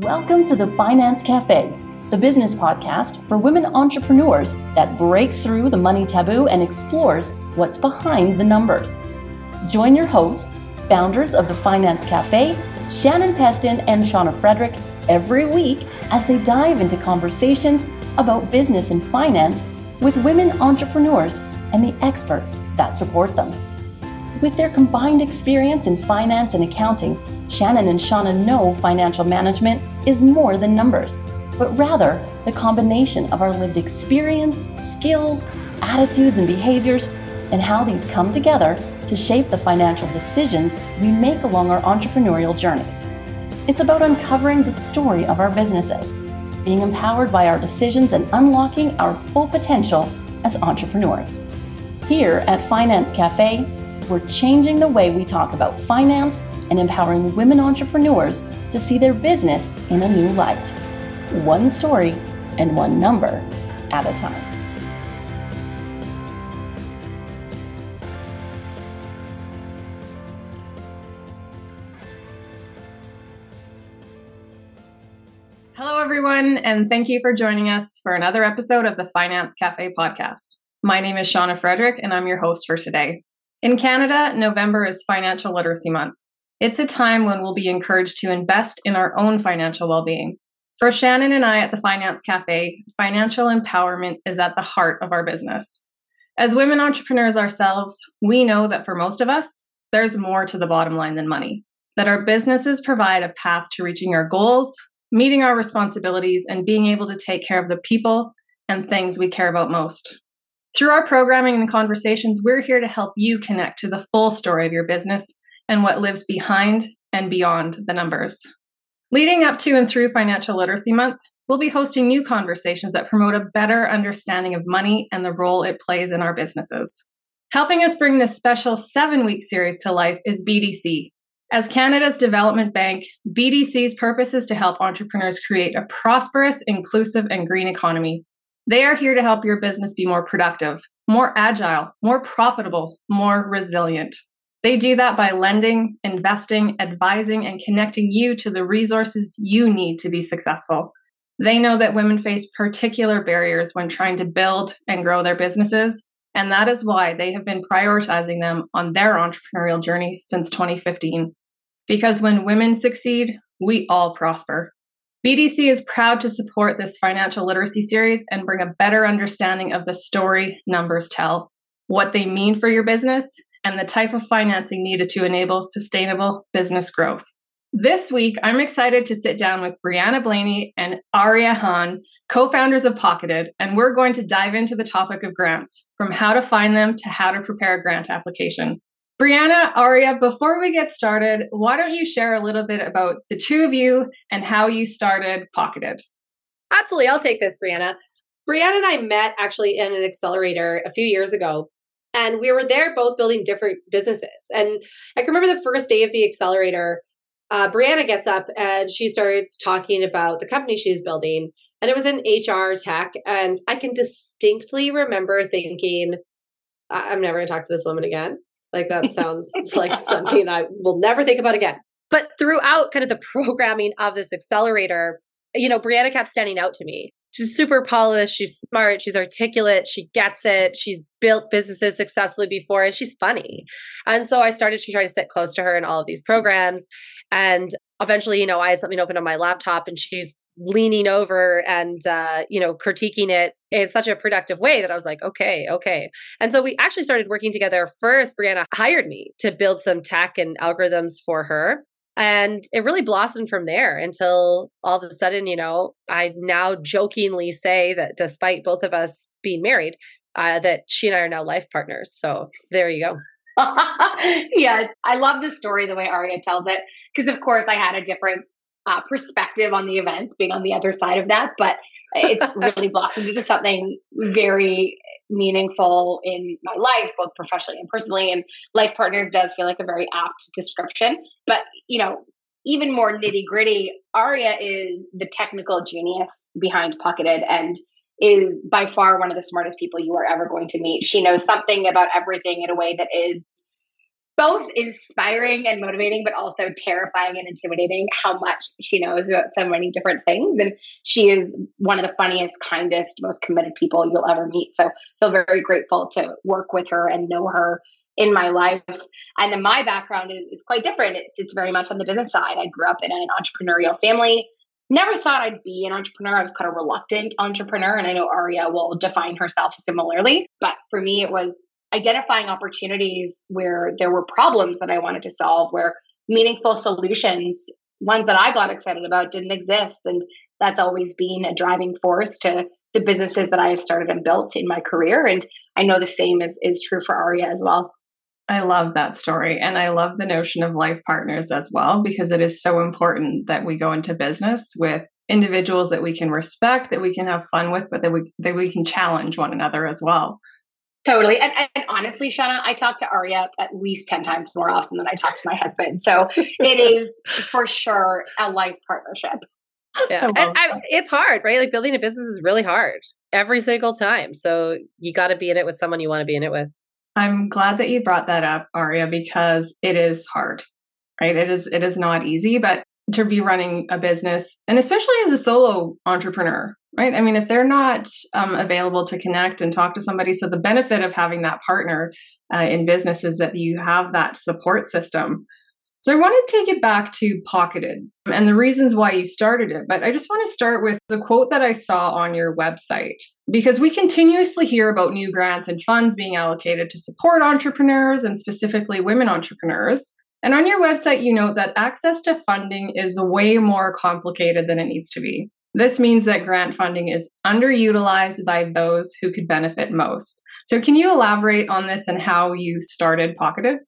Welcome to the Finance Cafe, the business podcast for women entrepreneurs that breaks through the money taboo and explores what's behind the numbers. Join your hosts, founders of the Finance Cafe, Shannon Peston and Shauna Frederick, every week as they dive into conversations about business and finance with women entrepreneurs and the experts that support them. With their combined experience in finance and accounting, Shannon and Shauna know financial management is more than numbers, but rather the combination of our lived experience, skills, attitudes, and behaviors, and how these come together to shape the financial decisions we make along our entrepreneurial journeys. It's about uncovering the story of our businesses, being empowered by our decisions, and unlocking our full potential as entrepreneurs. Here at Finance Cafe, we're changing the way we talk about finance and empowering women entrepreneurs to see their business in a new light. One story and one number at a time. Hello, everyone, and thank you for joining us for another episode of the Finance Cafe podcast. My name is Shauna Frederick, and I'm your host for today. In Canada, November is Financial Literacy Month. It's a time when we'll be encouraged to invest in our own financial well being. For Shannon and I at the Finance Cafe, financial empowerment is at the heart of our business. As women entrepreneurs ourselves, we know that for most of us, there's more to the bottom line than money, that our businesses provide a path to reaching our goals, meeting our responsibilities, and being able to take care of the people and things we care about most. Through our programming and conversations, we're here to help you connect to the full story of your business and what lives behind and beyond the numbers. Leading up to and through Financial Literacy Month, we'll be hosting new conversations that promote a better understanding of money and the role it plays in our businesses. Helping us bring this special seven week series to life is BDC. As Canada's development bank, BDC's purpose is to help entrepreneurs create a prosperous, inclusive, and green economy. They are here to help your business be more productive, more agile, more profitable, more resilient. They do that by lending, investing, advising, and connecting you to the resources you need to be successful. They know that women face particular barriers when trying to build and grow their businesses, and that is why they have been prioritizing them on their entrepreneurial journey since 2015. Because when women succeed, we all prosper. BDC is proud to support this financial literacy series and bring a better understanding of the story numbers tell, what they mean for your business, and the type of financing needed to enable sustainable business growth. This week, I'm excited to sit down with Brianna Blaney and Aria Hahn, co founders of Pocketed, and we're going to dive into the topic of grants from how to find them to how to prepare a grant application. Brianna, Aria, before we get started, why don't you share a little bit about the two of you and how you started Pocketed? Absolutely. I'll take this, Brianna. Brianna and I met actually in an accelerator a few years ago and we were there both building different businesses. And I can remember the first day of the accelerator, uh, Brianna gets up and she starts talking about the company she's building. And it was in HR tech. And I can distinctly remember thinking, I'm never going to talk to this woman again. Like that sounds like something I will never think about again. But throughout kind of the programming of this accelerator, you know, Brianna kept standing out to me she's super polished, she's smart, she's articulate, she gets it, she's built businesses successfully before, and she's funny. And so I started to try to sit close to her in all of these programs. And eventually, you know, I had something open on my laptop and she's leaning over and uh, you know critiquing it in such a productive way that i was like okay okay and so we actually started working together first brianna hired me to build some tech and algorithms for her and it really blossomed from there until all of a sudden, you know, I now jokingly say that despite both of us being married, uh, that she and I are now life partners. So there you go. yeah, I love the story the way Aria tells it because, of course, I had a different uh, perspective on the events being on the other side of that. But it's really blossomed into something very meaningful in my life, both professionally and personally. And life partners does feel like a very apt description. But, you know, even more nitty gritty, Aria is the technical genius behind Pocketed and is by far one of the smartest people you are ever going to meet. She knows something about everything in a way that is both inspiring and motivating, but also terrifying and intimidating how much she knows about so many different things. And she is one of the funniest, kindest, most committed people you'll ever meet. So feel very grateful to work with her and know her in my life. And then my background is, is quite different. It's, it's very much on the business side. I grew up in an entrepreneurial family. Never thought I'd be an entrepreneur. I was kind of reluctant entrepreneur. And I know Aria will define herself similarly. But for me, it was identifying opportunities where there were problems that I wanted to solve, where meaningful solutions, ones that I got excited about, didn't exist. And that's always been a driving force to the businesses that I have started and built in my career. And I know the same is, is true for Aria as well. I love that story. And I love the notion of life partners as well, because it is so important that we go into business with individuals that we can respect, that we can have fun with, but that we, that we can challenge one another as well. Totally. And, and, honestly, Shauna, I talk to Aria at least 10 times more often than I talk to my husband. So it is for sure a life partnership. Yeah. Oh, and I, it's hard, right? Like building a business is really hard every single time. So you got to be in it with someone you want to be in it with. I'm glad that you brought that up, Aria, because it is hard, right? It is it is not easy, but to be running a business, and especially as a solo entrepreneur, right? I mean, if they're not um, available to connect and talk to somebody, so the benefit of having that partner uh, in business is that you have that support system so I want to take it back to Pocketed and the reasons why you started it. But I just want to start with the quote that I saw on your website because we continuously hear about new grants and funds being allocated to support entrepreneurs and specifically women entrepreneurs. And on your website, you note that access to funding is way more complicated than it needs to be. This means that grant funding is underutilized by those who could benefit most. So, can you elaborate on this and how you started Pocketed?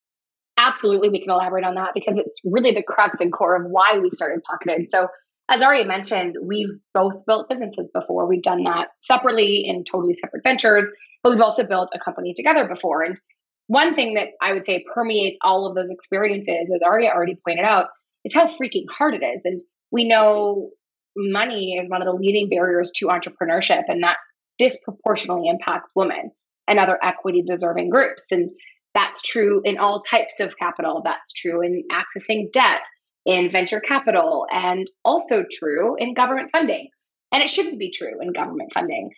absolutely we can elaborate on that because it's really the crux and core of why we started Pocketed. So as Aria mentioned, we've both built businesses before. We've done that separately in totally separate ventures, but we've also built a company together before. And one thing that I would say permeates all of those experiences, as Aria already pointed out, is how freaking hard it is. And we know money is one of the leading barriers to entrepreneurship, and that disproportionately impacts women and other equity deserving groups. And that's true in all types of capital. That's true in accessing debt, in venture capital, and also true in government funding. And it shouldn't be true in government funding.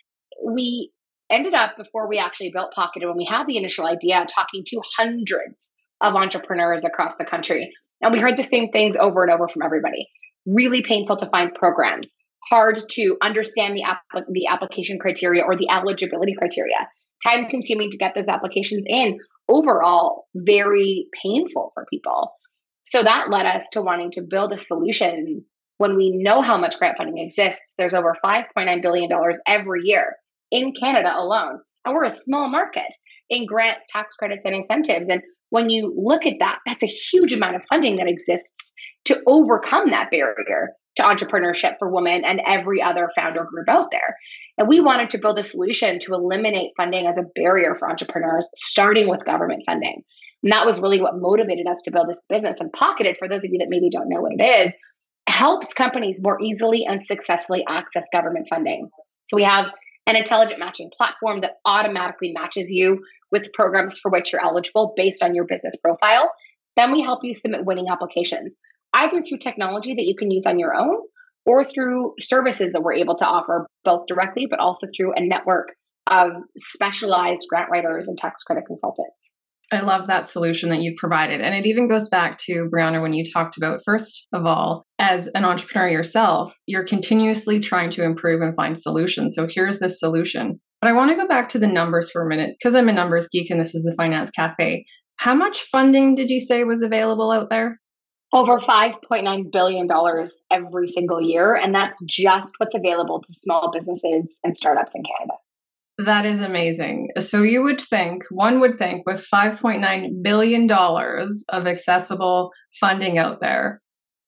We ended up, before we actually built Pocketed, when we had the initial idea, talking to hundreds of entrepreneurs across the country. And we heard the same things over and over from everybody. Really painful to find programs, hard to understand the, app- the application criteria or the eligibility criteria, time consuming to get those applications in, overall very painful for people. So that led us to wanting to build a solution when we know how much grant funding exists. There's over $5.9 billion every year in Canada alone. And we're a small market in grants, tax credits, and incentives. And when you look at that, that's a huge amount of funding that exists to overcome that barrier to entrepreneurship for women and every other founder group out there. And we wanted to build a solution to eliminate funding as a barrier for entrepreneurs, starting with government funding. And that was really what motivated us to build this business. And Pocketed, for those of you that maybe don't know what it is, helps companies more easily and successfully access government funding. So we have an intelligent matching platform that automatically matches you with programs for which you're eligible based on your business profile. Then we help you submit winning applications, either through technology that you can use on your own or through services that we're able to offer both directly, but also through a network of specialized grant writers and tax credit consultants. I love that solution that you've provided. And it even goes back to, Brianna, when you talked about, first of all, as an entrepreneur yourself, you're continuously trying to improve and find solutions. So here's this solution. But I want to go back to the numbers for a minute because I'm a numbers geek and this is the Finance Cafe. How much funding did you say was available out there? over $5.9 billion every single year. And that's just what's available to small businesses and startups in Canada. That is amazing. So you would think, one would think, with $5.9 billion of accessible funding out there,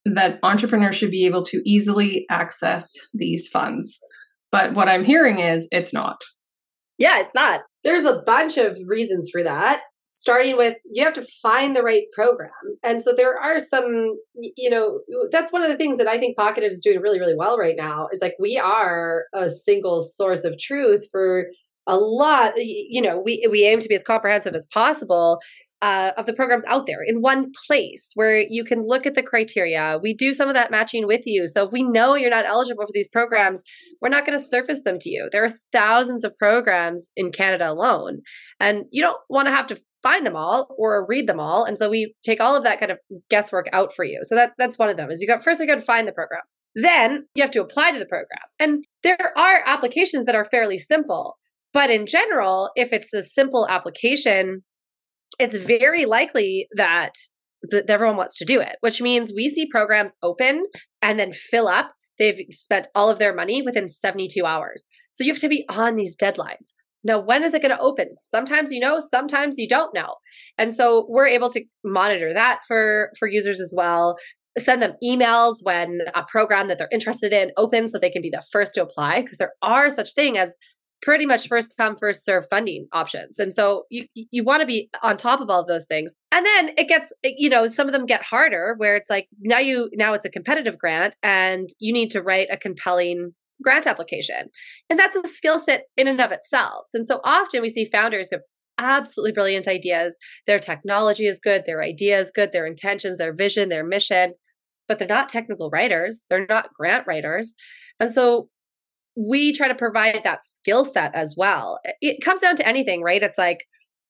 that entrepreneurs should be able to easily access these funds. But what I'm hearing is it's not. Yeah, it's not. There's a bunch of reasons for that starting with you have to find the right program and so there are some you know that's one of the things that i think pocketed is doing really really well right now is like we are a single source of truth for a lot you know we we aim to be as comprehensive as possible uh, of the programs out there in one place where you can look at the criteria. We do some of that matching with you. So if we know you're not eligible for these programs, we're not going to surface them to you. There are thousands of programs in Canada alone, and you don't want to have to find them all or read them all. And so we take all of that kind of guesswork out for you. So that that's one of them. Is you got first you got to find the program. Then you have to apply to the program. And there are applications that are fairly simple. But in general, if it's a simple application, it's very likely that, that everyone wants to do it, which means we see programs open and then fill up. They've spent all of their money within 72 hours. So you have to be on these deadlines. Now, when is it going to open? Sometimes you know, sometimes you don't know. And so we're able to monitor that for, for users as well. Send them emails when a program that they're interested in opens so they can be the first to apply because there are such thing as pretty much first come first serve funding options and so you you want to be on top of all of those things and then it gets you know some of them get harder where it's like now you now it's a competitive grant and you need to write a compelling grant application and that's a skill set in and of itself and so often we see founders who have absolutely brilliant ideas their technology is good their idea is good their intentions their vision their mission but they're not technical writers they're not grant writers and so we try to provide that skill set as well. It comes down to anything, right? It's like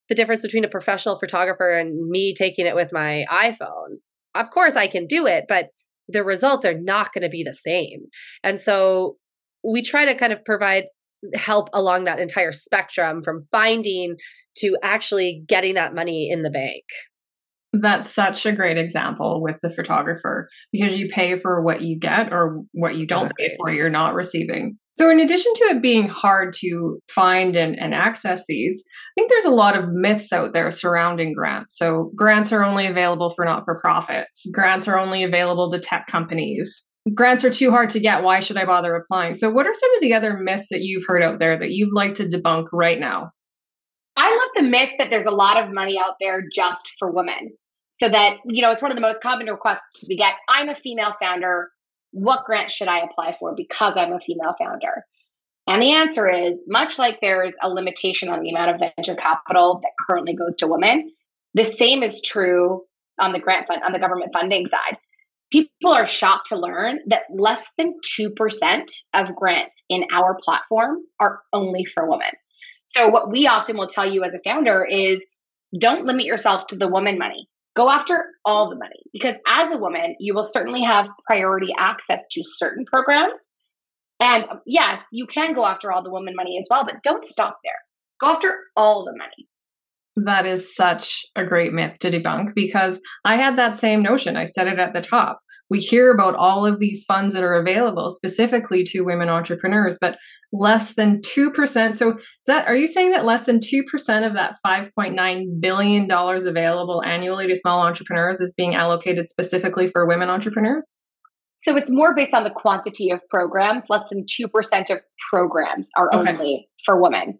the difference between a professional photographer and me taking it with my iPhone. Of course, I can do it, but the results are not going to be the same. And so we try to kind of provide help along that entire spectrum from finding to actually getting that money in the bank. That's such a great example with the photographer because you pay for what you get or what you don't pay for, you're not receiving. So, in addition to it being hard to find and, and access these, I think there's a lot of myths out there surrounding grants. So, grants are only available for not for profits, grants are only available to tech companies. Grants are too hard to get. Why should I bother applying? So, what are some of the other myths that you've heard out there that you'd like to debunk right now? I love the myth that there's a lot of money out there just for women. So that, you know, it's one of the most common requests we get. I'm a female founder what grant should I apply for because I'm a female founder? And the answer is much like there's a limitation on the amount of venture capital that currently goes to women, the same is true on the grant fund on the government funding side. People are shocked to learn that less than 2% of grants in our platform are only for women. So what we often will tell you as a founder is don't limit yourself to the woman money go after all the money because as a woman, you will certainly have priority access to certain programs. And yes, you can go after all the woman money as well, but don't stop there. Go after all the money. That is such a great myth to debunk because I had that same notion. I said it at the top we hear about all of these funds that are available specifically to women entrepreneurs, but less than 2%. So is that are you saying that less than 2% of that 5.9 billion dollars available annually to small entrepreneurs is being allocated specifically for women entrepreneurs? So it's more based on the quantity of programs. Less than 2% of programs are okay. only for women.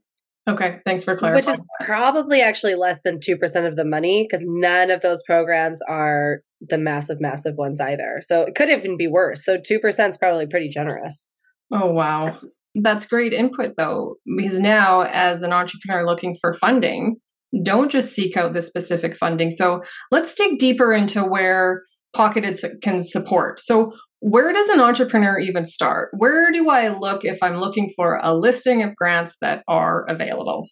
Okay, thanks for clarifying. Which is probably actually less than 2% of the money because none of those programs are the massive, massive ones either. So it could even be worse. So 2% is probably pretty generous. Oh, wow. That's great input, though, because now, as an entrepreneur looking for funding, don't just seek out the specific funding. So let's dig deeper into where Pocketed can support. So, where does an entrepreneur even start? Where do I look if I'm looking for a listing of grants that are available?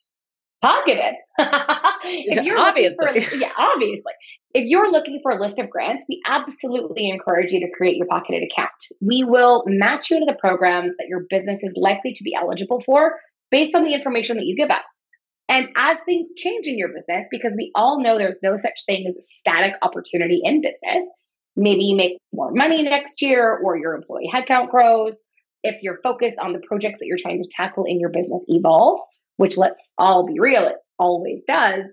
Pocketed. if you're obviously, a, yeah, obviously, if you're looking for a list of grants, we absolutely encourage you to create your pocketed account. We will match you to the programs that your business is likely to be eligible for based on the information that you give us. And as things change in your business, because we all know there's no such thing as a static opportunity in business, maybe you make more money next year or your employee headcount grows. If your focus on the projects that you're trying to tackle in your business evolves, which let's all be real, it always does,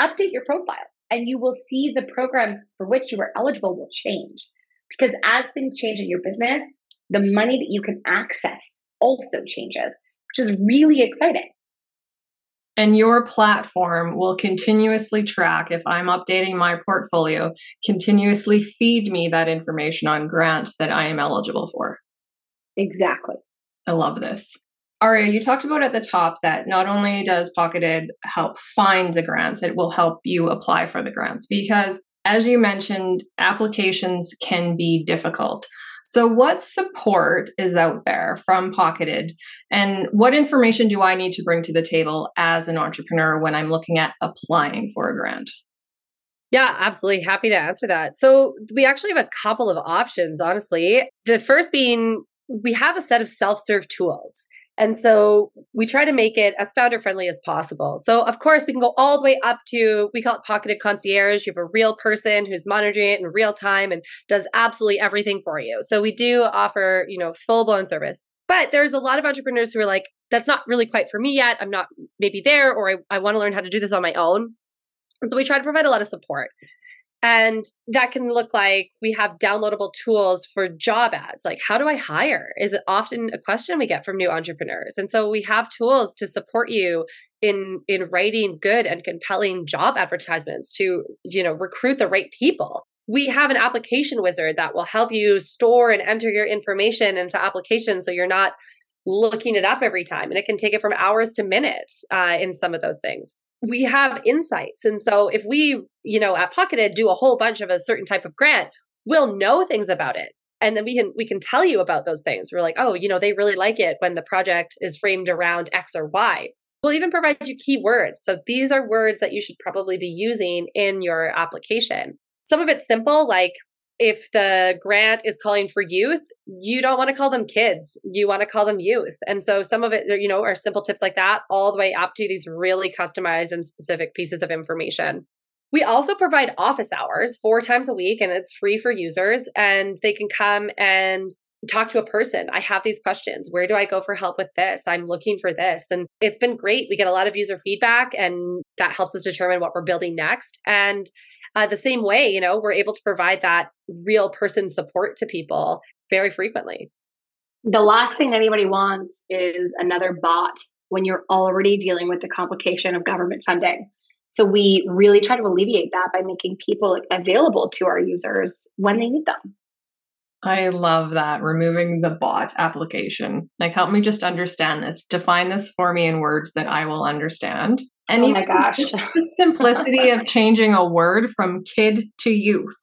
update your profile and you will see the programs for which you are eligible will change. Because as things change in your business, the money that you can access also changes, which is really exciting. And your platform will continuously track if I'm updating my portfolio, continuously feed me that information on grants that I am eligible for. Exactly. I love this. Aria, you talked about at the top that not only does Pocketed help find the grants, it will help you apply for the grants because, as you mentioned, applications can be difficult. So, what support is out there from Pocketed, and what information do I need to bring to the table as an entrepreneur when I'm looking at applying for a grant? Yeah, absolutely. Happy to answer that. So, we actually have a couple of options, honestly. The first being we have a set of self serve tools. And so we try to make it as founder friendly as possible. So, of course, we can go all the way up to, we call it pocketed concierge. You have a real person who's monitoring it in real time and does absolutely everything for you. So, we do offer, you know, full blown service. But there's a lot of entrepreneurs who are like, that's not really quite for me yet. I'm not maybe there, or I, I want to learn how to do this on my own. So we try to provide a lot of support. And that can look like we have downloadable tools for job ads. Like, how do I hire? Is often a question we get from new entrepreneurs? And so we have tools to support you in in writing good and compelling job advertisements to, you know, recruit the right people. We have an application wizard that will help you store and enter your information into applications so you're not looking it up every time. And it can take it from hours to minutes uh, in some of those things we have insights. And so if we, you know, at Pocketed do a whole bunch of a certain type of grant, we'll know things about it. And then we can we can tell you about those things. We're like, oh, you know, they really like it when the project is framed around X or Y. We'll even provide you keywords. So these are words that you should probably be using in your application. Some of it's simple, like if the grant is calling for youth, you don't want to call them kids. You want to call them youth. And so some of it, you know, are simple tips like that, all the way up to these really customized and specific pieces of information. We also provide office hours four times a week, and it's free for users. And they can come and talk to a person. I have these questions. Where do I go for help with this? I'm looking for this. And it's been great. We get a lot of user feedback, and that helps us determine what we're building next. And uh, the same way, you know, we're able to provide that real person support to people very frequently. The last thing anybody wants is another bot when you're already dealing with the complication of government funding. So we really try to alleviate that by making people available to our users when they need them. I love that removing the bot application. Like, help me just understand this. Define this for me in words that I will understand. And oh my gosh, the simplicity of changing a word from kid to youth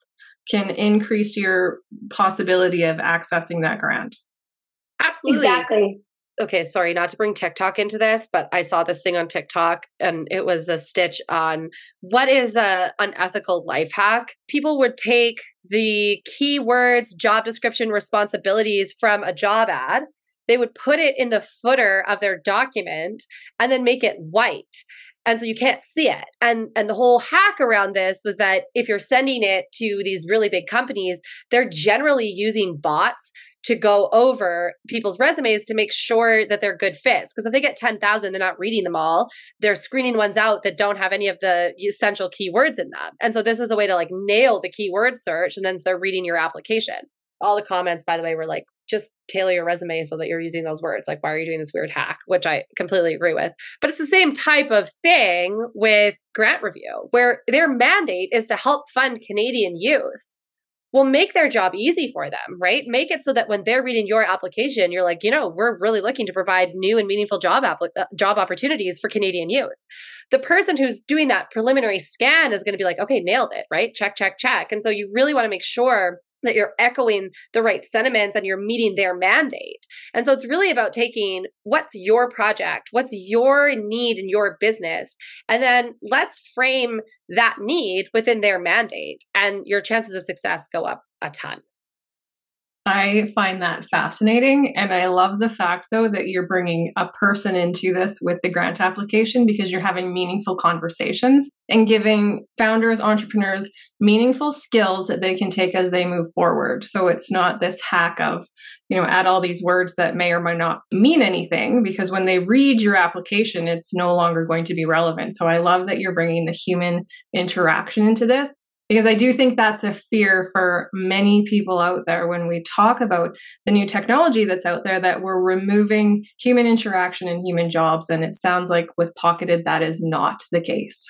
can increase your possibility of accessing that grant. Absolutely. Exactly. Okay, sorry, not to bring TikTok into this, but I saw this thing on TikTok and it was a stitch on what is a unethical life hack. People would take the keywords, job description, responsibilities from a job ad they would put it in the footer of their document and then make it white and so you can't see it. And and the whole hack around this was that if you're sending it to these really big companies they're generally using bots to go over people's resumes to make sure that they're good fits. Because if they get 10,000 they're not reading them all. They're screening ones out that don't have any of the essential keywords in them. And so this was a way to like nail the keyword search and then they're reading your application. All the comments by the way were like just tailor your resume so that you're using those words. Like, why are you doing this weird hack? Which I completely agree with. But it's the same type of thing with grant review, where their mandate is to help fund Canadian youth. Well, make their job easy for them, right? Make it so that when they're reading your application, you're like, you know, we're really looking to provide new and meaningful job uh, job opportunities for Canadian youth. The person who's doing that preliminary scan is going to be like, okay, nailed it, right? Check, check, check. And so you really want to make sure that you're echoing the right sentiments and you're meeting their mandate. And so it's really about taking what's your project, what's your need in your business, and then let's frame that need within their mandate, and your chances of success go up a ton. I find that fascinating. And I love the fact, though, that you're bringing a person into this with the grant application because you're having meaningful conversations and giving founders, entrepreneurs meaningful skills that they can take as they move forward. So it's not this hack of, you know, add all these words that may or may not mean anything because when they read your application, it's no longer going to be relevant. So I love that you're bringing the human interaction into this because I do think that's a fear for many people out there when we talk about the new technology that's out there that we're removing human interaction and human jobs. And it sounds like with Pocketed, that is not the case.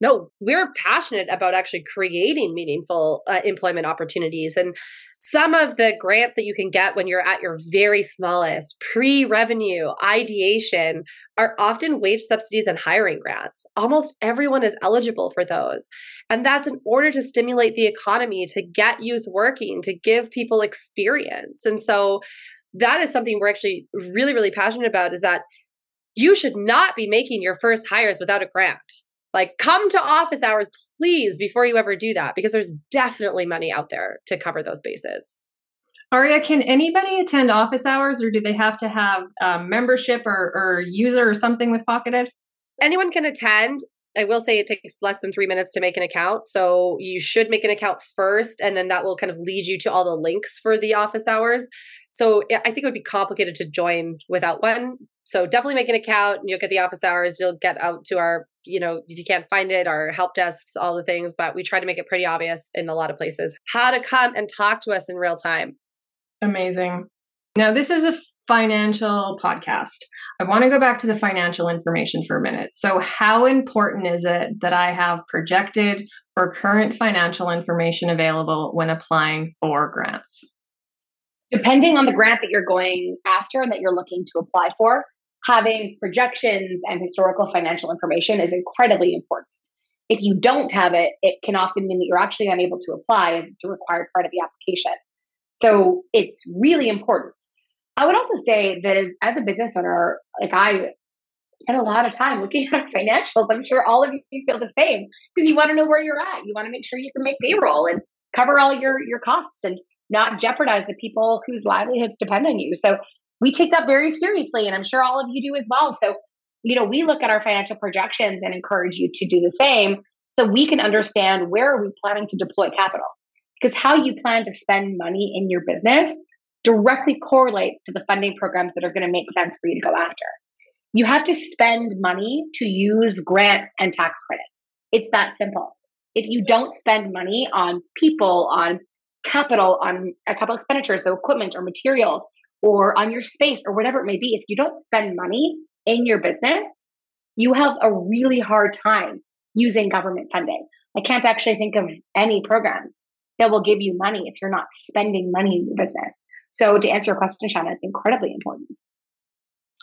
No, we're passionate about actually creating meaningful uh, employment opportunities. And some of the grants that you can get when you're at your very smallest, pre revenue, ideation, are often wage subsidies and hiring grants. Almost everyone is eligible for those. And that's in order to stimulate the economy, to get youth working, to give people experience. And so that is something we're actually really, really passionate about is that you should not be making your first hires without a grant. Like, come to office hours, please, before you ever do that, because there's definitely money out there to cover those bases. Aria, can anybody attend office hours or do they have to have um, membership or, or user or something with Pocketed? Anyone can attend. I will say it takes less than three minutes to make an account. So you should make an account first, and then that will kind of lead you to all the links for the office hours. So I think it would be complicated to join without one. So definitely make an account and you'll get the office hours. You'll get out to our, you know, if you can't find it, our help desks, all the things, but we try to make it pretty obvious in a lot of places how to come and talk to us in real time. Amazing. Now, this is a financial podcast. I want to go back to the financial information for a minute. So, how important is it that I have projected or current financial information available when applying for grants? depending on the grant that you're going after and that you're looking to apply for, having projections and historical financial information is incredibly important. If you don't have it, it can often mean that you're actually unable to apply and it's a required part of the application. So it's really important. I would also say that as, as a business owner, like I spend a lot of time looking at financials. I'm sure all of you feel the same because you want to know where you're at. You want to make sure you can make payroll and cover all your your costs and not jeopardize the people whose livelihoods depend on you. So we take that very seriously, and I'm sure all of you do as well. So, you know, we look at our financial projections and encourage you to do the same so we can understand where are we planning to deploy capital. Because how you plan to spend money in your business directly correlates to the funding programs that are going to make sense for you to go after. You have to spend money to use grants and tax credits. It's that simple. If you don't spend money on people, on capital on uh, capital expenditures, so equipment or materials, or on your space or whatever it may be, if you don't spend money in your business, you have a really hard time using government funding. I can't actually think of any programs that will give you money if you're not spending money in your business. So to answer your question, Shauna, it's incredibly important.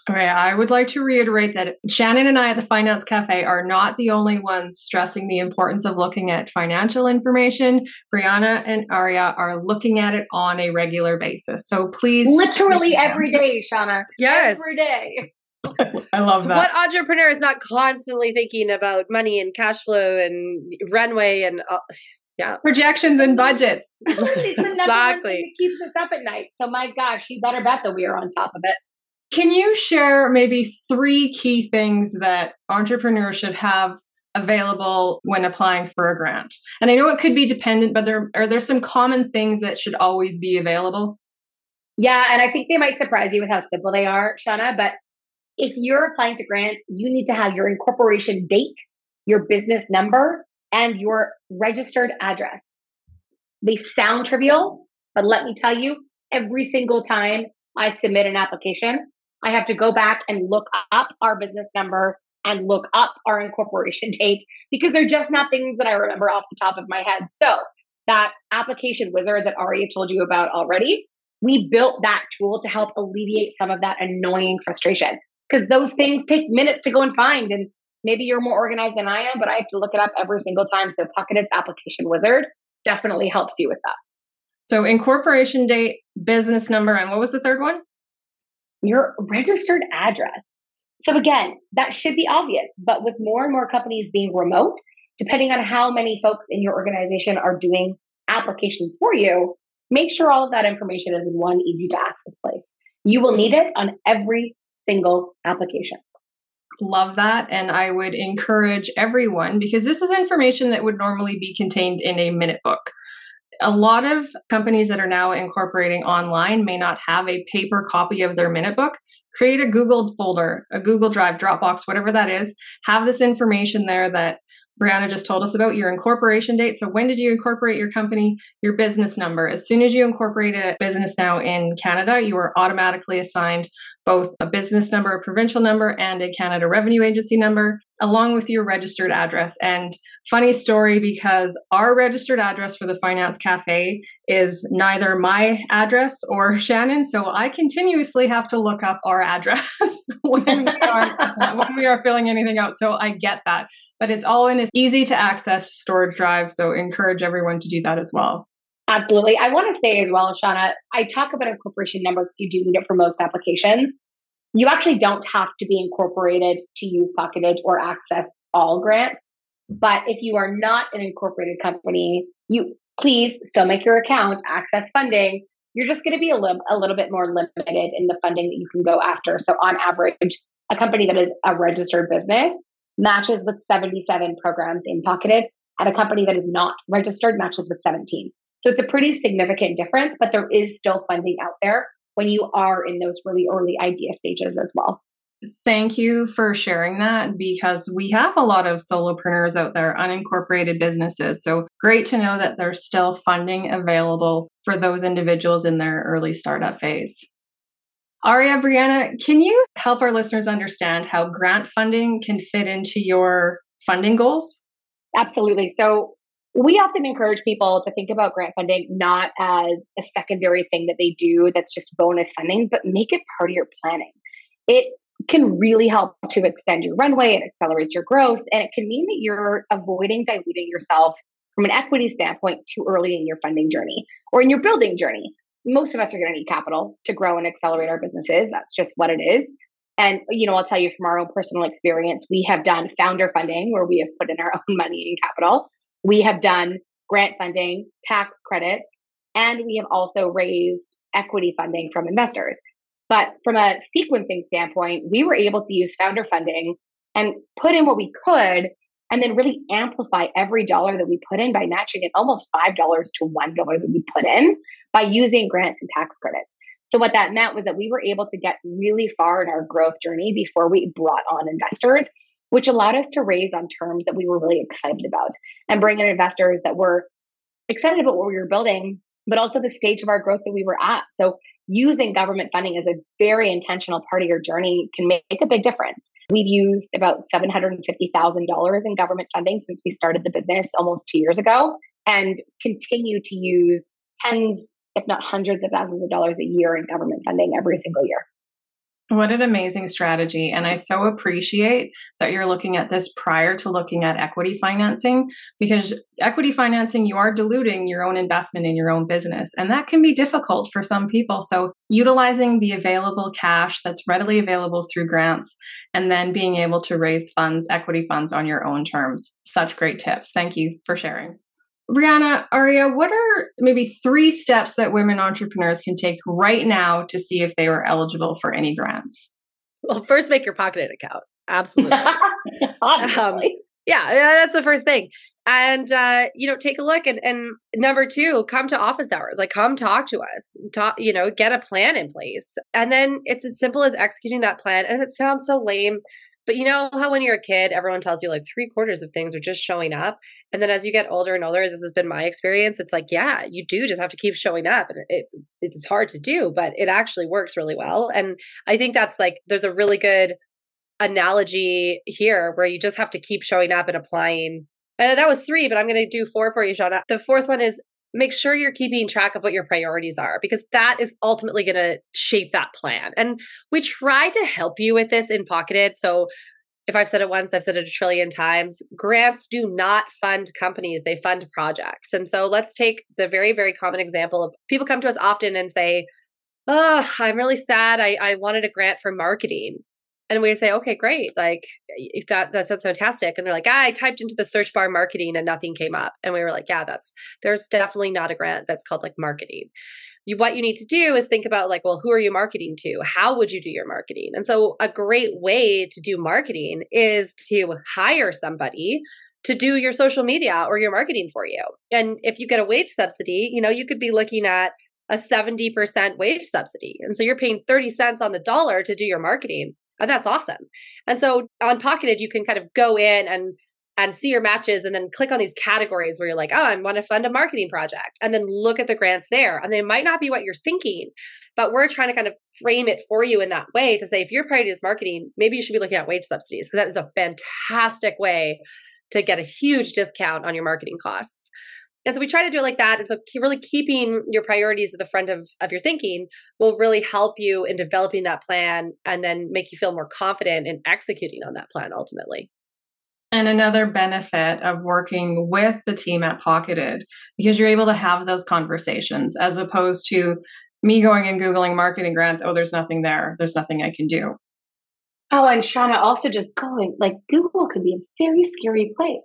Okay, I would like to reiterate that Shannon and I at the Finance Cafe are not the only ones stressing the importance of looking at financial information. Brianna and Aria are looking at it on a regular basis. So please. Literally every day, Shauna. Yes. Every day. I love that. What entrepreneur is not constantly thinking about money and cash flow and runway and uh, yeah projections and budgets? exactly. It keeps us up at night. So my gosh, you better bet that we are on top of it. Can you share maybe three key things that entrepreneurs should have available when applying for a grant? And I know it could be dependent, but there are there some common things that should always be available? Yeah, and I think they might surprise you with how simple they are, Shauna. But if you're applying to grants, you need to have your incorporation date, your business number, and your registered address. They sound trivial, but let me tell you, every single time I submit an application, I have to go back and look up our business number and look up our incorporation date because they're just not things that I remember off the top of my head. So, that application wizard that Aria told you about already, we built that tool to help alleviate some of that annoying frustration because those things take minutes to go and find. And maybe you're more organized than I am, but I have to look it up every single time. So, Pocketed's application wizard definitely helps you with that. So, incorporation date, business number, and what was the third one? Your registered address. So again, that should be obvious, but with more and more companies being remote, depending on how many folks in your organization are doing applications for you, make sure all of that information is in one easy to access place. You will need it on every single application. Love that. And I would encourage everyone because this is information that would normally be contained in a minute book a lot of companies that are now incorporating online may not have a paper copy of their minute book. Create a Google folder, a Google Drive, Dropbox, whatever that is. Have this information there that Brianna just told us about your incorporation date. So, when did you incorporate your company? Your business number. As soon as you incorporate a business now in Canada, you are automatically assigned both a business number, a provincial number, and a Canada Revenue Agency number, along with your registered address. And funny story because our registered address for the Finance Cafe is neither my address or Shannon, so I continuously have to look up our address when we are when we are filling anything out. So I get that, but it's all in an easy to access storage drive. So encourage everyone to do that as well. Absolutely. I want to say as well, Shauna, I talk about a corporation number because you do need it for most applications. You actually don't have to be incorporated to use Pocketed or access all grants. But if you are not an incorporated company, you please still make your account, access funding. You're just going to be a little, a little bit more limited in the funding that you can go after. So, on average, a company that is a registered business matches with 77 programs in Pocketed, and a company that is not registered matches with 17. So it's a pretty significant difference, but there is still funding out there when you are in those really early idea stages as well. Thank you for sharing that because we have a lot of solopreneurs out there, unincorporated businesses. So great to know that there's still funding available for those individuals in their early startup phase. Aria, Brianna, can you help our listeners understand how grant funding can fit into your funding goals? Absolutely. So we often encourage people to think about grant funding not as a secondary thing that they do that's just bonus funding, but make it part of your planning. It can really help to extend your runway, it accelerates your growth, and it can mean that you're avoiding diluting yourself from an equity standpoint too early in your funding journey or in your building journey. Most of us are going to need capital to grow and accelerate our businesses. That's just what it is. And you know, I'll tell you from our own personal experience, we have done founder funding where we have put in our own money and capital we have done grant funding, tax credits, and we have also raised equity funding from investors. But from a sequencing standpoint, we were able to use founder funding and put in what we could and then really amplify every dollar that we put in by matching it almost $5 to $1 that we put in by using grants and tax credits. So, what that meant was that we were able to get really far in our growth journey before we brought on investors which allowed us to raise on terms that we were really excited about and bring in investors that were excited about what we were building, but also the stage of our growth that we were at. So, using government funding as a very intentional part of your journey can make a big difference. We've used about $750,000 in government funding since we started the business almost two years ago and continue to use tens, if not hundreds of thousands of dollars a year in government funding every single year. What an amazing strategy. And I so appreciate that you're looking at this prior to looking at equity financing because equity financing, you are diluting your own investment in your own business. And that can be difficult for some people. So, utilizing the available cash that's readily available through grants and then being able to raise funds, equity funds on your own terms. Such great tips. Thank you for sharing. Brianna, Aria, what are maybe three steps that women entrepreneurs can take right now to see if they are eligible for any grants? Well, first make your pocketed account. Absolutely. um, yeah, that's the first thing. And uh, you know, take a look and and number two, come to office hours. Like come talk to us. Talk, you know, get a plan in place. And then it's as simple as executing that plan. And it sounds so lame, but you know how when you're a kid, everyone tells you like three quarters of things are just showing up. And then as you get older and older, this has been my experience. It's like, yeah, you do just have to keep showing up. And it, it's hard to do, but it actually works really well. And I think that's like, there's a really good analogy here where you just have to keep showing up and applying. And that was three, but I'm going to do four for you, Shauna. The fourth one is make sure you're keeping track of what your priorities are because that is ultimately going to shape that plan. And we try to help you with this in Pocketed. So if I've said it once, I've said it a trillion times. Grants do not fund companies, they fund projects. And so let's take the very, very common example of people come to us often and say, Oh, I'm really sad. I, I wanted a grant for marketing. And we say, okay, great. Like that that's, that's fantastic. And they're like, ah, I typed into the search bar marketing and nothing came up. And we were like, yeah, that's there's definitely not a grant that's called like marketing. You, what you need to do is think about like, well, who are you marketing to? How would you do your marketing? And so a great way to do marketing is to hire somebody to do your social media or your marketing for you. And if you get a wage subsidy, you know, you could be looking at a 70% wage subsidy. And so you're paying 30 cents on the dollar to do your marketing. And that's awesome. And so on Pocketed, you can kind of go in and and see your matches and then click on these categories where you're like, oh, I want to fund a marketing project. And then look at the grants there. And they might not be what you're thinking, but we're trying to kind of frame it for you in that way to say, if your priority is marketing, maybe you should be looking at wage subsidies because that is a fantastic way to get a huge discount on your marketing costs. And so we try to do it like that. And so really keeping your priorities at the front of, of your thinking will really help you in developing that plan and then make you feel more confident in executing on that plan ultimately. And another benefit of working with the team at Pocketed, because you're able to have those conversations as opposed to me going and Googling marketing grants. Oh, there's nothing there. There's nothing I can do. Oh, and Shauna also just going like Google can be a very scary place.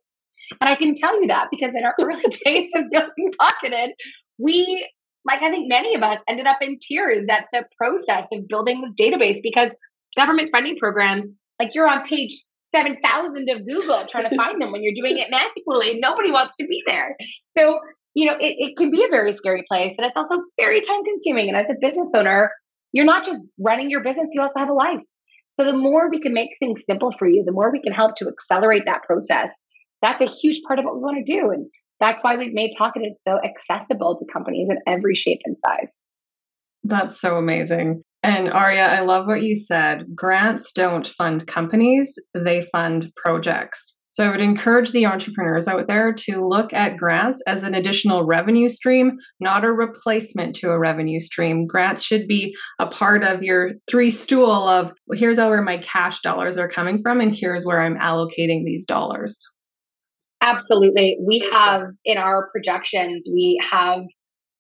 And I can tell you that because in our early days of building Pocketed, we, like I think many of us, ended up in tears at the process of building this database because government funding programs, like you're on page 7,000 of Google trying to find them when you're doing it manually. Nobody wants to be there. So, you know, it, it can be a very scary place and it's also very time consuming. And as a business owner, you're not just running your business, you also have a life. So the more we can make things simple for you, the more we can help to accelerate that process. That's a huge part of what we want to do. And that's why we've made Pocketed so accessible to companies in every shape and size. That's so amazing. And Aria, I love what you said. Grants don't fund companies, they fund projects. So I would encourage the entrepreneurs out there to look at grants as an additional revenue stream, not a replacement to a revenue stream. Grants should be a part of your three stool of here's where my cash dollars are coming from, and here's where I'm allocating these dollars. Absolutely. We have in our projections, we have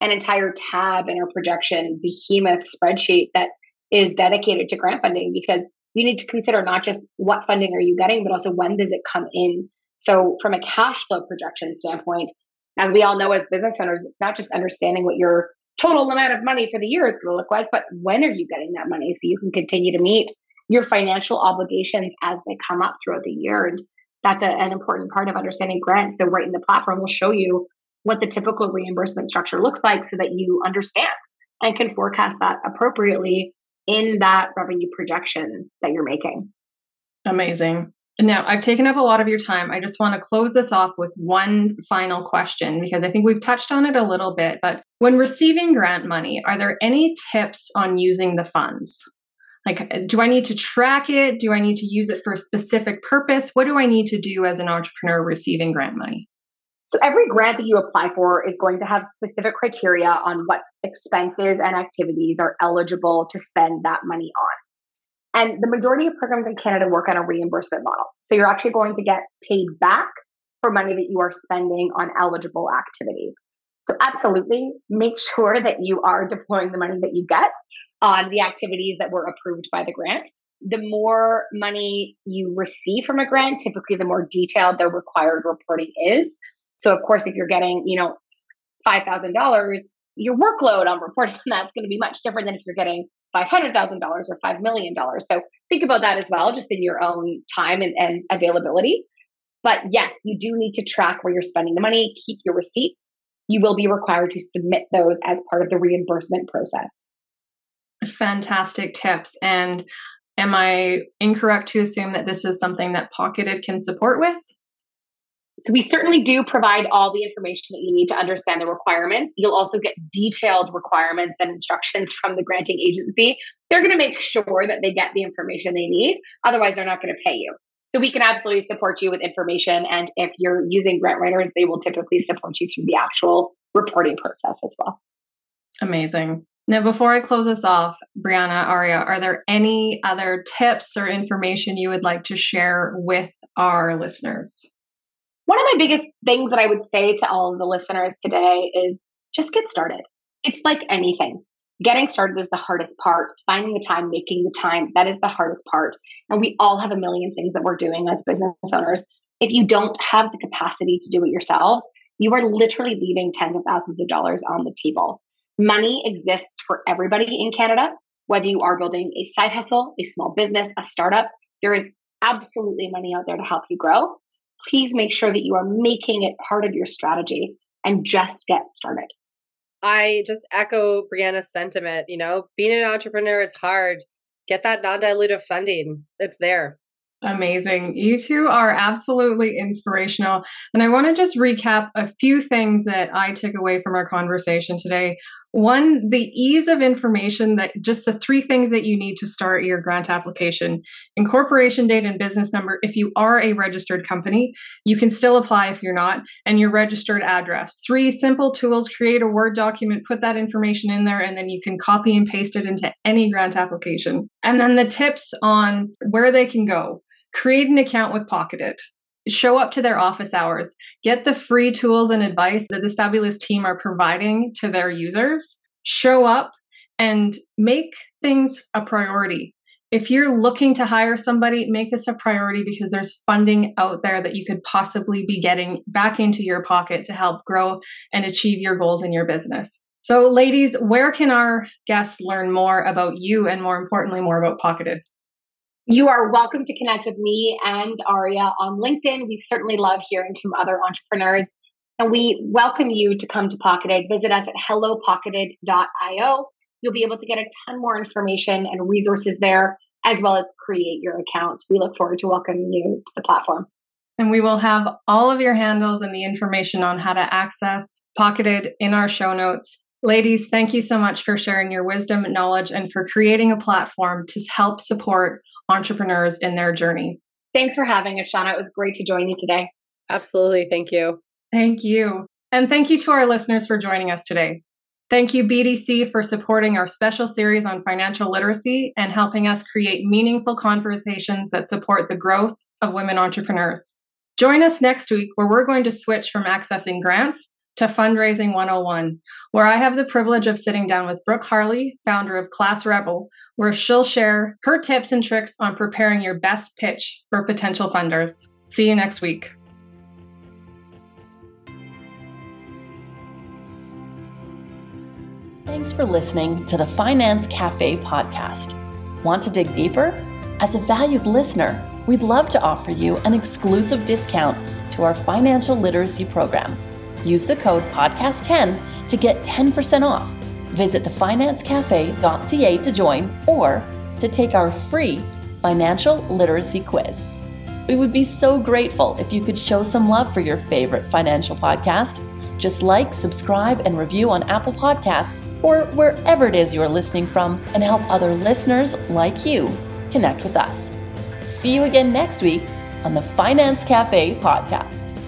an entire tab in our projection behemoth spreadsheet that is dedicated to grant funding because you need to consider not just what funding are you getting, but also when does it come in. So, from a cash flow projection standpoint, as we all know as business owners, it's not just understanding what your total amount of money for the year is going to look like, but when are you getting that money so you can continue to meet your financial obligations as they come up throughout the year. And that's a, an important part of understanding grants. So, right in the platform, will show you what the typical reimbursement structure looks like so that you understand and can forecast that appropriately in that revenue projection that you're making. Amazing. Now, I've taken up a lot of your time. I just want to close this off with one final question because I think we've touched on it a little bit. But when receiving grant money, are there any tips on using the funds? Like, do I need to track it? Do I need to use it for a specific purpose? What do I need to do as an entrepreneur receiving grant money? So every grant that you apply for is going to have specific criteria on what expenses and activities are eligible to spend that money on. And the majority of programs in Canada work on a reimbursement model. So you're actually going to get paid back for money that you are spending on eligible activities. So absolutely make sure that you are deploying the money that you get on the activities that were approved by the grant. The more money you receive from a grant, typically the more detailed the required reporting is. So of course, if you're getting, you know, five thousand dollars, your workload on reporting on that's going to be much different than if you're getting five hundred thousand dollars or five million dollars. So think about that as well, just in your own time and, and availability. But yes, you do need to track where you're spending the money, keep your receipts. You will be required to submit those as part of the reimbursement process. Fantastic tips. And am I incorrect to assume that this is something that Pocketed can support with? So we certainly do provide all the information that you need to understand the requirements. You'll also get detailed requirements and instructions from the granting agency. They're going to make sure that they get the information they need. Otherwise, they're not going to pay you. So we can absolutely support you with information. And if you're using grant writers, they will typically support you through the actual reporting process as well. Amazing. Now, before I close this off, Brianna, Aria, are there any other tips or information you would like to share with our listeners? One of my biggest things that I would say to all of the listeners today is just get started. It's like anything. Getting started is the hardest part. Finding the time, making the time, that is the hardest part. And we all have a million things that we're doing as business owners. If you don't have the capacity to do it yourself, you are literally leaving tens of thousands of dollars on the table. Money exists for everybody in Canada, whether you are building a side hustle, a small business, a startup, there is absolutely money out there to help you grow please make sure that you are making it part of your strategy and just get started. I just echo Brianna's sentiment. You know, being an entrepreneur is hard. Get that non dilutive funding, it's there. Amazing. You two are absolutely inspirational. And I want to just recap a few things that I took away from our conversation today. One, the ease of information that just the three things that you need to start your grant application incorporation date and business number. If you are a registered company, you can still apply if you're not, and your registered address. Three simple tools create a Word document, put that information in there, and then you can copy and paste it into any grant application. And then the tips on where they can go create an account with Pocketed show up to their office hours, get the free tools and advice that this fabulous team are providing to their users, show up and make things a priority. If you're looking to hire somebody, make this a priority because there's funding out there that you could possibly be getting back into your pocket to help grow and achieve your goals in your business. So, ladies, where can our guests learn more about you and more importantly, more about Pocketed? You are welcome to connect with me and Aria on LinkedIn. We certainly love hearing from other entrepreneurs. And we welcome you to come to Pocketed. Visit us at hellopocketed.io. You'll be able to get a ton more information and resources there, as well as create your account. We look forward to welcoming you to the platform. And we will have all of your handles and the information on how to access Pocketed in our show notes. Ladies, thank you so much for sharing your wisdom, and knowledge, and for creating a platform to help support entrepreneurs in their journey. Thanks for having us, Shauna. It was great to join you today. Absolutely. Thank you. Thank you. And thank you to our listeners for joining us today. Thank you, BDC, for supporting our special series on financial literacy and helping us create meaningful conversations that support the growth of women entrepreneurs. Join us next week where we're going to switch from accessing grants to Fundraising 101, where I have the privilege of sitting down with Brooke Harley, founder of Class Rebel, where she'll share her tips and tricks on preparing your best pitch for potential funders. See you next week. Thanks for listening to the Finance Cafe podcast. Want to dig deeper? As a valued listener, we'd love to offer you an exclusive discount to our financial literacy program. Use the code podcast10 to get 10% off. Visit thefinancecafe.ca to join or to take our free financial literacy quiz. We would be so grateful if you could show some love for your favorite financial podcast. Just like, subscribe, and review on Apple Podcasts or wherever it is you are listening from and help other listeners like you connect with us. See you again next week on the Finance Cafe podcast.